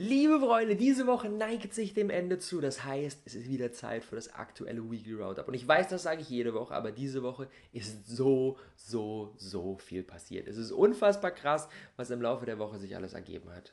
Liebe Freunde, diese Woche neigt sich dem Ende zu. Das heißt, es ist wieder Zeit für das aktuelle Weekly Roundup. Und ich weiß, das sage ich jede Woche, aber diese Woche ist so, so, so viel passiert. Es ist unfassbar krass, was im Laufe der Woche sich alles ergeben hat.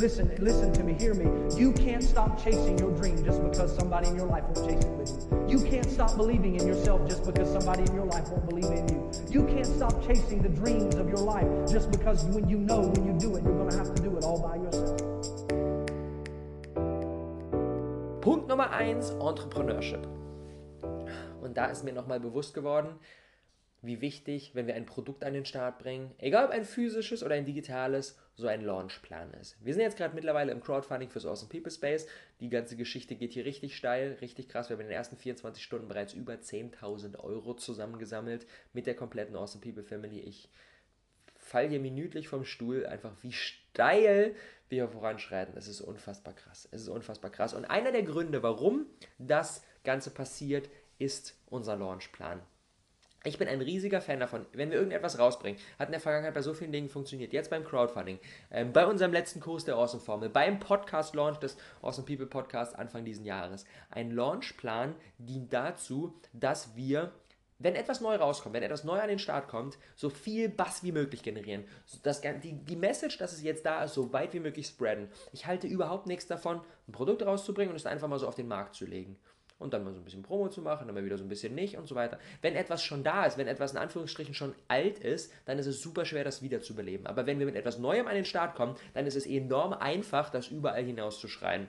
Listen, listen to me, hear me. You can't stop chasing your dream just because somebody in your life won't chase it with you. You can't stop believing in yourself just because somebody in your life won't believe in you. You can't stop chasing the dreams of your life just because when you know when you do it, you're going to have to do it all by yourself. Punkt Nummer eins: Entrepreneurship. Und da ist mir nochmal bewusst geworden, wie wichtig, wenn wir ein Produkt an den Start bringen, egal ob ein physisches oder ein digitales, so ein Launchplan ist. Wir sind jetzt gerade mittlerweile im Crowdfunding fürs Awesome People Space. Die ganze Geschichte geht hier richtig steil, richtig krass. Wir haben in den ersten 24 Stunden bereits über 10.000 Euro zusammengesammelt mit der kompletten Awesome People Family. Ich falle hier minütlich vom Stuhl, einfach wie steil wir voranschreiten. Es ist unfassbar krass. Es ist unfassbar krass. Und einer der Gründe, warum das Ganze passiert, ist unser Launchplan. Ich bin ein riesiger Fan davon, wenn wir irgendetwas rausbringen. Hat in der Vergangenheit bei so vielen Dingen funktioniert. Jetzt beim Crowdfunding, ähm, bei unserem letzten Kurs der Awesome Formel, beim Podcast-Launch des Awesome People Podcasts Anfang dieses Jahres. Ein Launchplan dient dazu, dass wir wenn etwas neu rauskommt, wenn etwas neu an den Start kommt, so viel Bass wie möglich generieren. Das, die, die Message, dass es jetzt da ist, so weit wie möglich spreaden. Ich halte überhaupt nichts davon, ein Produkt rauszubringen und es einfach mal so auf den Markt zu legen und dann mal so ein bisschen Promo zu machen, dann mal wieder so ein bisschen nicht und so weiter. Wenn etwas schon da ist, wenn etwas in Anführungsstrichen schon alt ist, dann ist es super schwer, das wieder zu beleben. Aber wenn wir mit etwas Neuem an den Start kommen, dann ist es enorm einfach, das überall hinaus zu schreien.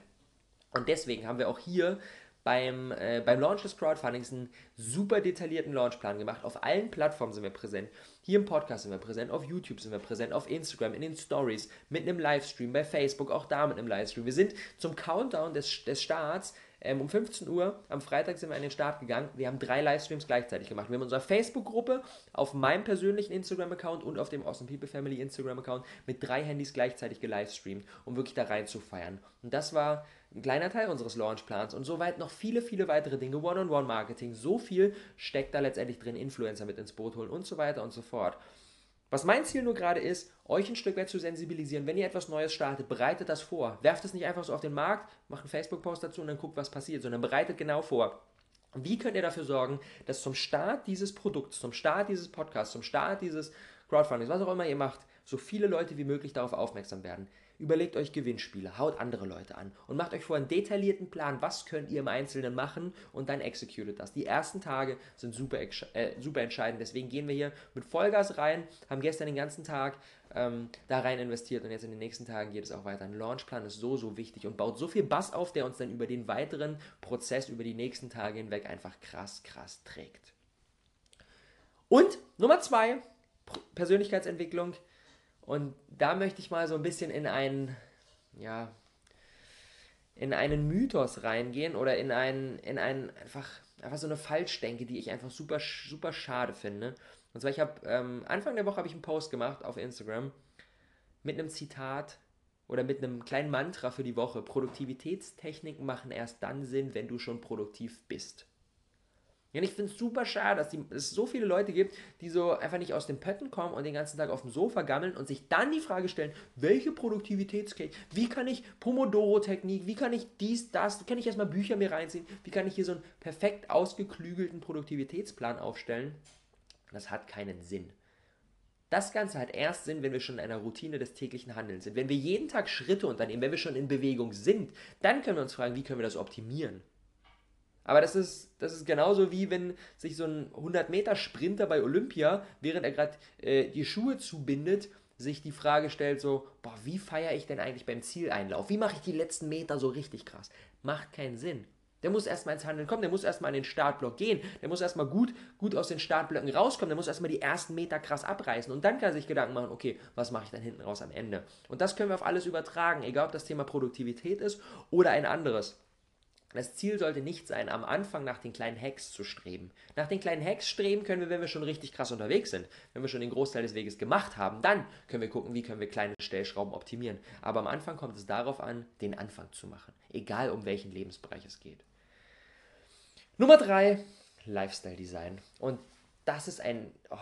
Und deswegen haben wir auch hier beim, äh, beim Launch des Crowdfundings einen super detaillierten Launchplan gemacht. Auf allen Plattformen sind wir präsent. Hier im Podcast sind wir präsent, auf YouTube sind wir präsent, auf Instagram, in den Stories, mit einem Livestream, bei Facebook, auch da mit einem Livestream. Wir sind zum Countdown des, des Starts ähm, um 15 Uhr am Freitag sind wir an den Start gegangen. Wir haben drei Livestreams gleichzeitig gemacht. Wir haben unsere Facebook-Gruppe auf meinem persönlichen Instagram-Account und auf dem Awesome People Family Instagram-Account mit drei Handys gleichzeitig gelivestreamt, um wirklich da rein zu feiern. Und das war ein kleiner Teil unseres Launchplans und soweit noch viele, viele weitere Dinge. One-on-One-Marketing, so viel steckt da letztendlich drin, Influencer mit ins Boot holen und so weiter und so fort. Was mein Ziel nur gerade ist, euch ein Stück weit zu sensibilisieren. Wenn ihr etwas Neues startet, bereitet das vor. Werft es nicht einfach so auf den Markt, macht einen Facebook-Post dazu und dann guckt, was passiert, sondern bereitet genau vor. Wie könnt ihr dafür sorgen, dass zum Start dieses Produkts, zum Start dieses Podcasts, zum Start dieses Crowdfundings, was auch immer ihr macht, so viele Leute wie möglich darauf aufmerksam werden? Überlegt euch Gewinnspiele, haut andere Leute an und macht euch vor einen detaillierten Plan, was könnt ihr im Einzelnen machen und dann executet das. Die ersten Tage sind super, äh, super entscheidend, deswegen gehen wir hier mit Vollgas rein, haben gestern den ganzen Tag ähm, da rein investiert und jetzt in den nächsten Tagen geht es auch weiter. Ein Launchplan ist so, so wichtig und baut so viel Bass auf, der uns dann über den weiteren Prozess, über die nächsten Tage hinweg einfach krass, krass trägt. Und Nummer zwei, Persönlichkeitsentwicklung und da möchte ich mal so ein bisschen in einen, ja, in einen Mythos reingehen oder in einen, in einen einfach, einfach so eine Falschdenke, die ich einfach super, super schade finde. Und zwar, ich habe ähm, Anfang der Woche habe ich einen Post gemacht auf Instagram mit einem Zitat oder mit einem kleinen Mantra für die Woche. Produktivitätstechniken machen erst dann Sinn, wenn du schon produktiv bist. Ja, ich finde es super schade, dass, die, dass, es so viele Leute gibt, die so einfach nicht aus den Pötten kommen und den ganzen Tag auf dem Sofa gammeln und sich dann die Frage stellen, welche Produktivitätskette, wie kann ich Pomodoro-Technik, wie kann ich dies, das, kann ich erstmal Bücher mir reinziehen, wie kann ich hier so einen perfekt ausgeklügelten Produktivitätsplan aufstellen. Das hat keinen Sinn. Das Ganze hat erst Sinn, wenn wir schon in einer Routine des täglichen Handelns sind. Wenn wir jeden Tag Schritte unternehmen, wenn wir schon in Bewegung sind, dann können wir uns fragen, wie können wir das optimieren. Aber das ist, das ist genauso wie wenn sich so ein 100-Meter-Sprinter bei Olympia, während er gerade äh, die Schuhe zubindet, sich die Frage stellt so, boah, wie feiere ich denn eigentlich beim Zieleinlauf? Wie mache ich die letzten Meter so richtig krass? Macht keinen Sinn. Der muss erstmal ins Handeln kommen, der muss erstmal an den Startblock gehen, der muss erstmal gut, gut aus den Startblöcken rauskommen, der muss erstmal die ersten Meter krass abreißen und dann kann er sich Gedanken machen, okay, was mache ich dann hinten raus am Ende? Und das können wir auf alles übertragen, egal ob das Thema Produktivität ist oder ein anderes. Das Ziel sollte nicht sein, am Anfang nach den kleinen Hacks zu streben. Nach den kleinen Hacks streben können wir, wenn wir schon richtig krass unterwegs sind. Wenn wir schon den Großteil des Weges gemacht haben, dann können wir gucken, wie können wir kleine Stellschrauben optimieren. Aber am Anfang kommt es darauf an, den Anfang zu machen. Egal um welchen Lebensbereich es geht. Nummer drei, Lifestyle Design. Und das ist ein. Oh,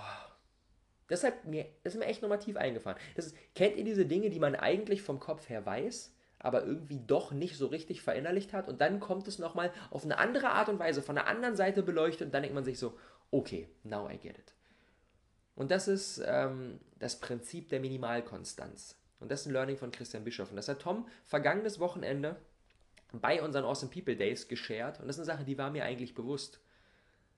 deshalb mir, das ist mir echt normativ eingefahren. Das ist, kennt ihr diese Dinge, die man eigentlich vom Kopf her weiß, aber irgendwie doch nicht so richtig verinnerlicht hat. Und dann kommt es nochmal auf eine andere Art und Weise von der anderen Seite beleuchtet und dann denkt man sich so, okay, now I get it. Und das ist ähm, das Prinzip der Minimalkonstanz. Und das ist ein Learning von Christian Bischoff. Und das hat Tom vergangenes Wochenende bei unseren Awesome People Days geshared. Und das ist eine Sache, die war mir eigentlich bewusst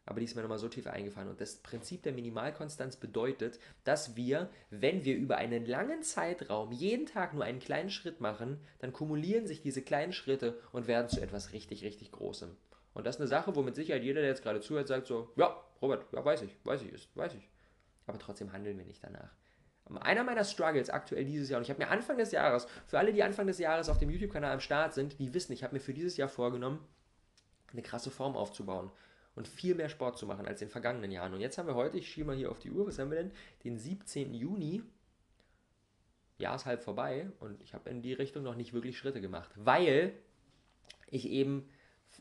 aber die ist mir nochmal so tief eingefallen. Und das Prinzip der Minimalkonstanz bedeutet, dass wir, wenn wir über einen langen Zeitraum jeden Tag nur einen kleinen Schritt machen, dann kumulieren sich diese kleinen Schritte und werden zu etwas richtig, richtig Großem. Und das ist eine Sache, wo mit Sicherheit jeder, der jetzt gerade zuhört, sagt so, ja, Robert, ja, weiß ich, weiß ich, ist, weiß ich. Aber trotzdem handeln wir nicht danach. Einer meiner Struggles aktuell dieses Jahr, und ich habe mir Anfang des Jahres, für alle, die Anfang des Jahres auf dem YouTube-Kanal am Start sind, die wissen, ich habe mir für dieses Jahr vorgenommen, eine krasse Form aufzubauen und viel mehr Sport zu machen als in den vergangenen Jahren. Und jetzt haben wir heute, ich schiebe mal hier auf die Uhr, was haben wir denn? Den 17. Juni. Jahr ist halb vorbei und ich habe in die Richtung noch nicht wirklich Schritte gemacht, weil ich eben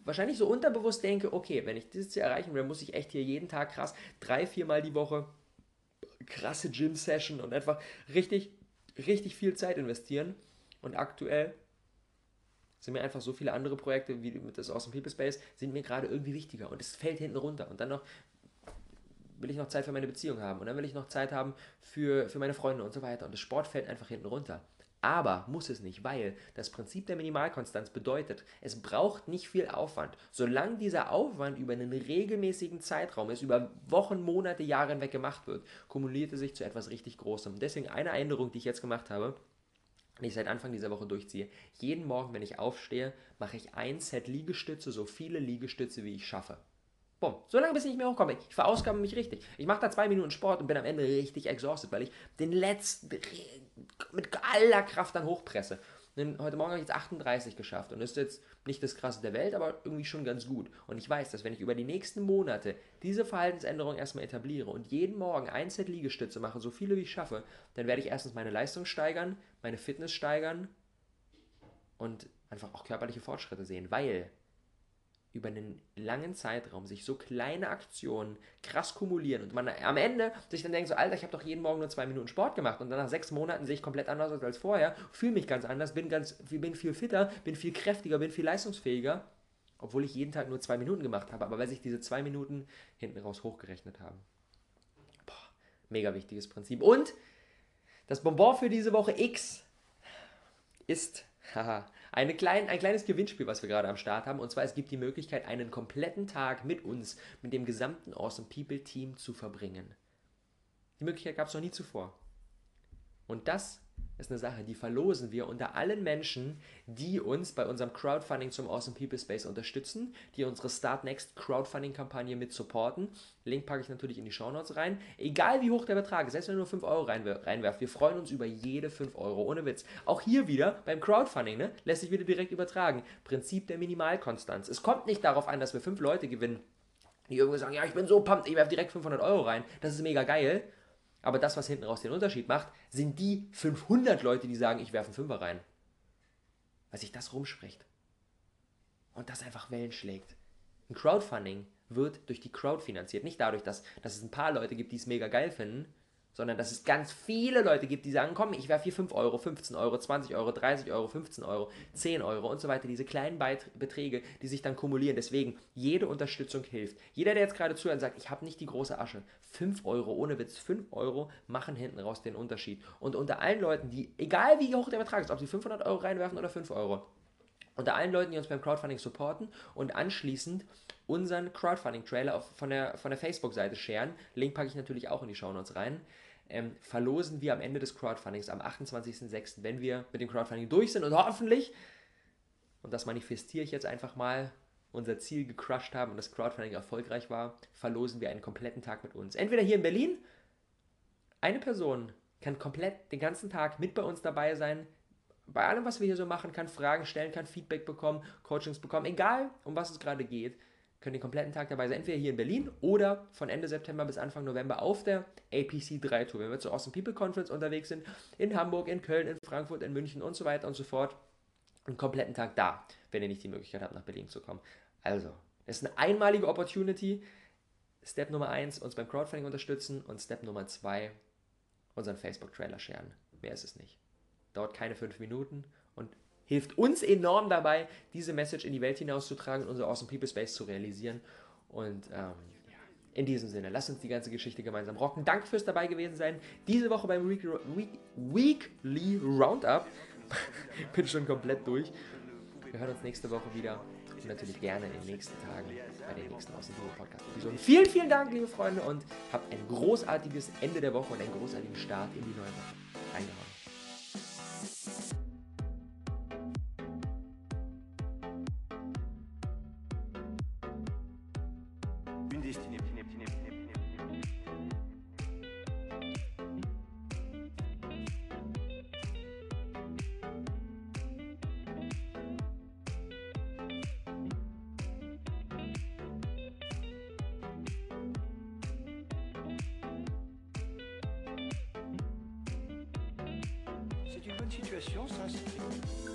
wahrscheinlich so unterbewusst denke, okay, wenn ich dieses Ziel erreichen will, muss ich echt hier jeden Tag krass drei, viermal die Woche krasse Gym-Session und einfach richtig, richtig viel Zeit investieren. Und aktuell sind mir einfach so viele andere Projekte wie das Awesome People Space, sind mir gerade irgendwie wichtiger und es fällt hinten runter. Und dann noch will ich noch Zeit für meine Beziehung haben und dann will ich noch Zeit haben für, für meine Freunde und so weiter. Und das Sport fällt einfach hinten runter. Aber muss es nicht, weil das Prinzip der Minimalkonstanz bedeutet, es braucht nicht viel Aufwand. Solange dieser Aufwand über einen regelmäßigen Zeitraum ist, über Wochen, Monate, Jahre hinweg gemacht wird, kumuliert es sich zu etwas richtig Großem. Deswegen eine Änderung, die ich jetzt gemacht habe, die ich seit Anfang dieser Woche durchziehe. Jeden Morgen, wenn ich aufstehe, mache ich ein Set Liegestütze, so viele Liegestütze, wie ich schaffe. Bumm. So lange, bis ich nicht mehr hochkomme. Ich verausgabe mich richtig. Ich mache da zwei Minuten Sport und bin am Ende richtig exhausted, weil ich den letzten mit aller Kraft dann hochpresse. Heute Morgen habe ich jetzt 38 geschafft und das ist jetzt nicht das Krasse der Welt, aber irgendwie schon ganz gut. Und ich weiß, dass wenn ich über die nächsten Monate diese Verhaltensänderung erstmal etabliere und jeden Morgen ein Set Liegestütze mache, so viele wie ich schaffe, dann werde ich erstens meine Leistung steigern, meine Fitness steigern und einfach auch körperliche Fortschritte sehen, weil über einen langen Zeitraum sich so kleine Aktionen krass kumulieren und man am Ende sich dann denkt so, Alter, ich habe doch jeden Morgen nur zwei Minuten Sport gemacht und dann nach sechs Monaten sehe ich komplett anders aus als vorher, fühle mich ganz anders, bin, ganz, bin viel fitter, bin viel kräftiger, bin viel leistungsfähiger, obwohl ich jeden Tag nur zwei Minuten gemacht habe, aber weil sich diese zwei Minuten hinten raus hochgerechnet haben. Boah, mega wichtiges Prinzip. Und das Bonbon für diese Woche X ist, haha, eine klein, ein kleines Gewinnspiel, was wir gerade am Start haben. Und zwar, es gibt die Möglichkeit, einen kompletten Tag mit uns, mit dem gesamten Awesome People Team zu verbringen. Die Möglichkeit gab es noch nie zuvor. Und das ist eine Sache, die verlosen wir unter allen Menschen, die uns bei unserem Crowdfunding zum Awesome People Space unterstützen, die unsere Start Next Crowdfunding-Kampagne mit supporten. Link packe ich natürlich in die Show Notes rein. Egal wie hoch der Betrag ist, selbst wenn ihr nur 5 Euro reinwerft, wir freuen uns über jede 5 Euro, ohne Witz. Auch hier wieder beim Crowdfunding, ne, lässt sich wieder direkt übertragen. Prinzip der Minimalkonstanz. Es kommt nicht darauf an, dass wir 5 Leute gewinnen, die irgendwie sagen, ja, ich bin so pumped, ich werfe direkt 500 Euro rein. Das ist mega geil aber das, was hinten raus den Unterschied macht, sind die 500 Leute, die sagen, ich werfe einen Fünfer rein. Weil sich das rumspricht. Und das einfach Wellen schlägt. Ein Crowdfunding wird durch die Crowd finanziert. Nicht dadurch, dass, dass es ein paar Leute gibt, die es mega geil finden, sondern dass es ganz viele Leute gibt, die sagen, komm, ich werfe hier 5 Euro, 15 Euro, 20 Euro, 30 Euro, 15 Euro, 10 Euro und so weiter, diese kleinen Beträge, die sich dann kumulieren. Deswegen, jede Unterstützung hilft. Jeder, der jetzt gerade zuhört und sagt, ich habe nicht die große Asche, 5 Euro, ohne Witz, 5 Euro machen hinten raus den Unterschied. Und unter allen Leuten, die, egal wie hoch der Betrag ist, ob sie 500 Euro reinwerfen oder 5 Euro, unter allen Leuten, die uns beim Crowdfunding supporten und anschließend unseren Crowdfunding-Trailer von der, von der Facebook-Seite sharen, Link packe ich natürlich auch in die Show Notes rein, ähm, verlosen wir am Ende des Crowdfundings am 28.06., wenn wir mit dem Crowdfunding durch sind und hoffentlich, und das manifestiere ich jetzt einfach mal, unser Ziel gecrushed haben und das Crowdfunding erfolgreich war, verlosen wir einen kompletten Tag mit uns. Entweder hier in Berlin, eine Person kann komplett den ganzen Tag mit bei uns dabei sein, bei allem, was wir hier so machen, kann Fragen stellen, kann Feedback bekommen, Coachings bekommen, egal um was es gerade geht. Könnt den kompletten Tag dabei sein, entweder hier in Berlin oder von Ende September bis Anfang November auf der APC 3 Tour, wenn wir zur Awesome People Conference unterwegs sind, in Hamburg, in Köln, in Frankfurt, in München und so weiter und so fort. Einen kompletten Tag da, wenn ihr nicht die Möglichkeit habt, nach Berlin zu kommen. Also, es ist eine einmalige Opportunity. Step Nummer 1, uns beim Crowdfunding unterstützen und Step Nummer 2, unseren Facebook-Trailer sharen. Mehr ist es nicht. Dauert keine fünf Minuten und hilft uns enorm dabei, diese Message in die Welt hinauszutragen und unser Awesome People Space zu realisieren. Und ähm, in diesem Sinne, lasst uns die ganze Geschichte gemeinsam rocken. Danke fürs dabei gewesen sein. Diese Woche beim Week Week Weekly Roundup. Bin schon komplett durch. Wir hören uns nächste Woche wieder und natürlich gerne in den nächsten Tagen bei den nächsten dem Podcast Episoden. Vielen, vielen Dank, liebe Freunde, und habt ein großartiges Ende der Woche und einen großartigen Start in die neue Woche. Reingehauen. C'est une bonne situation, ça.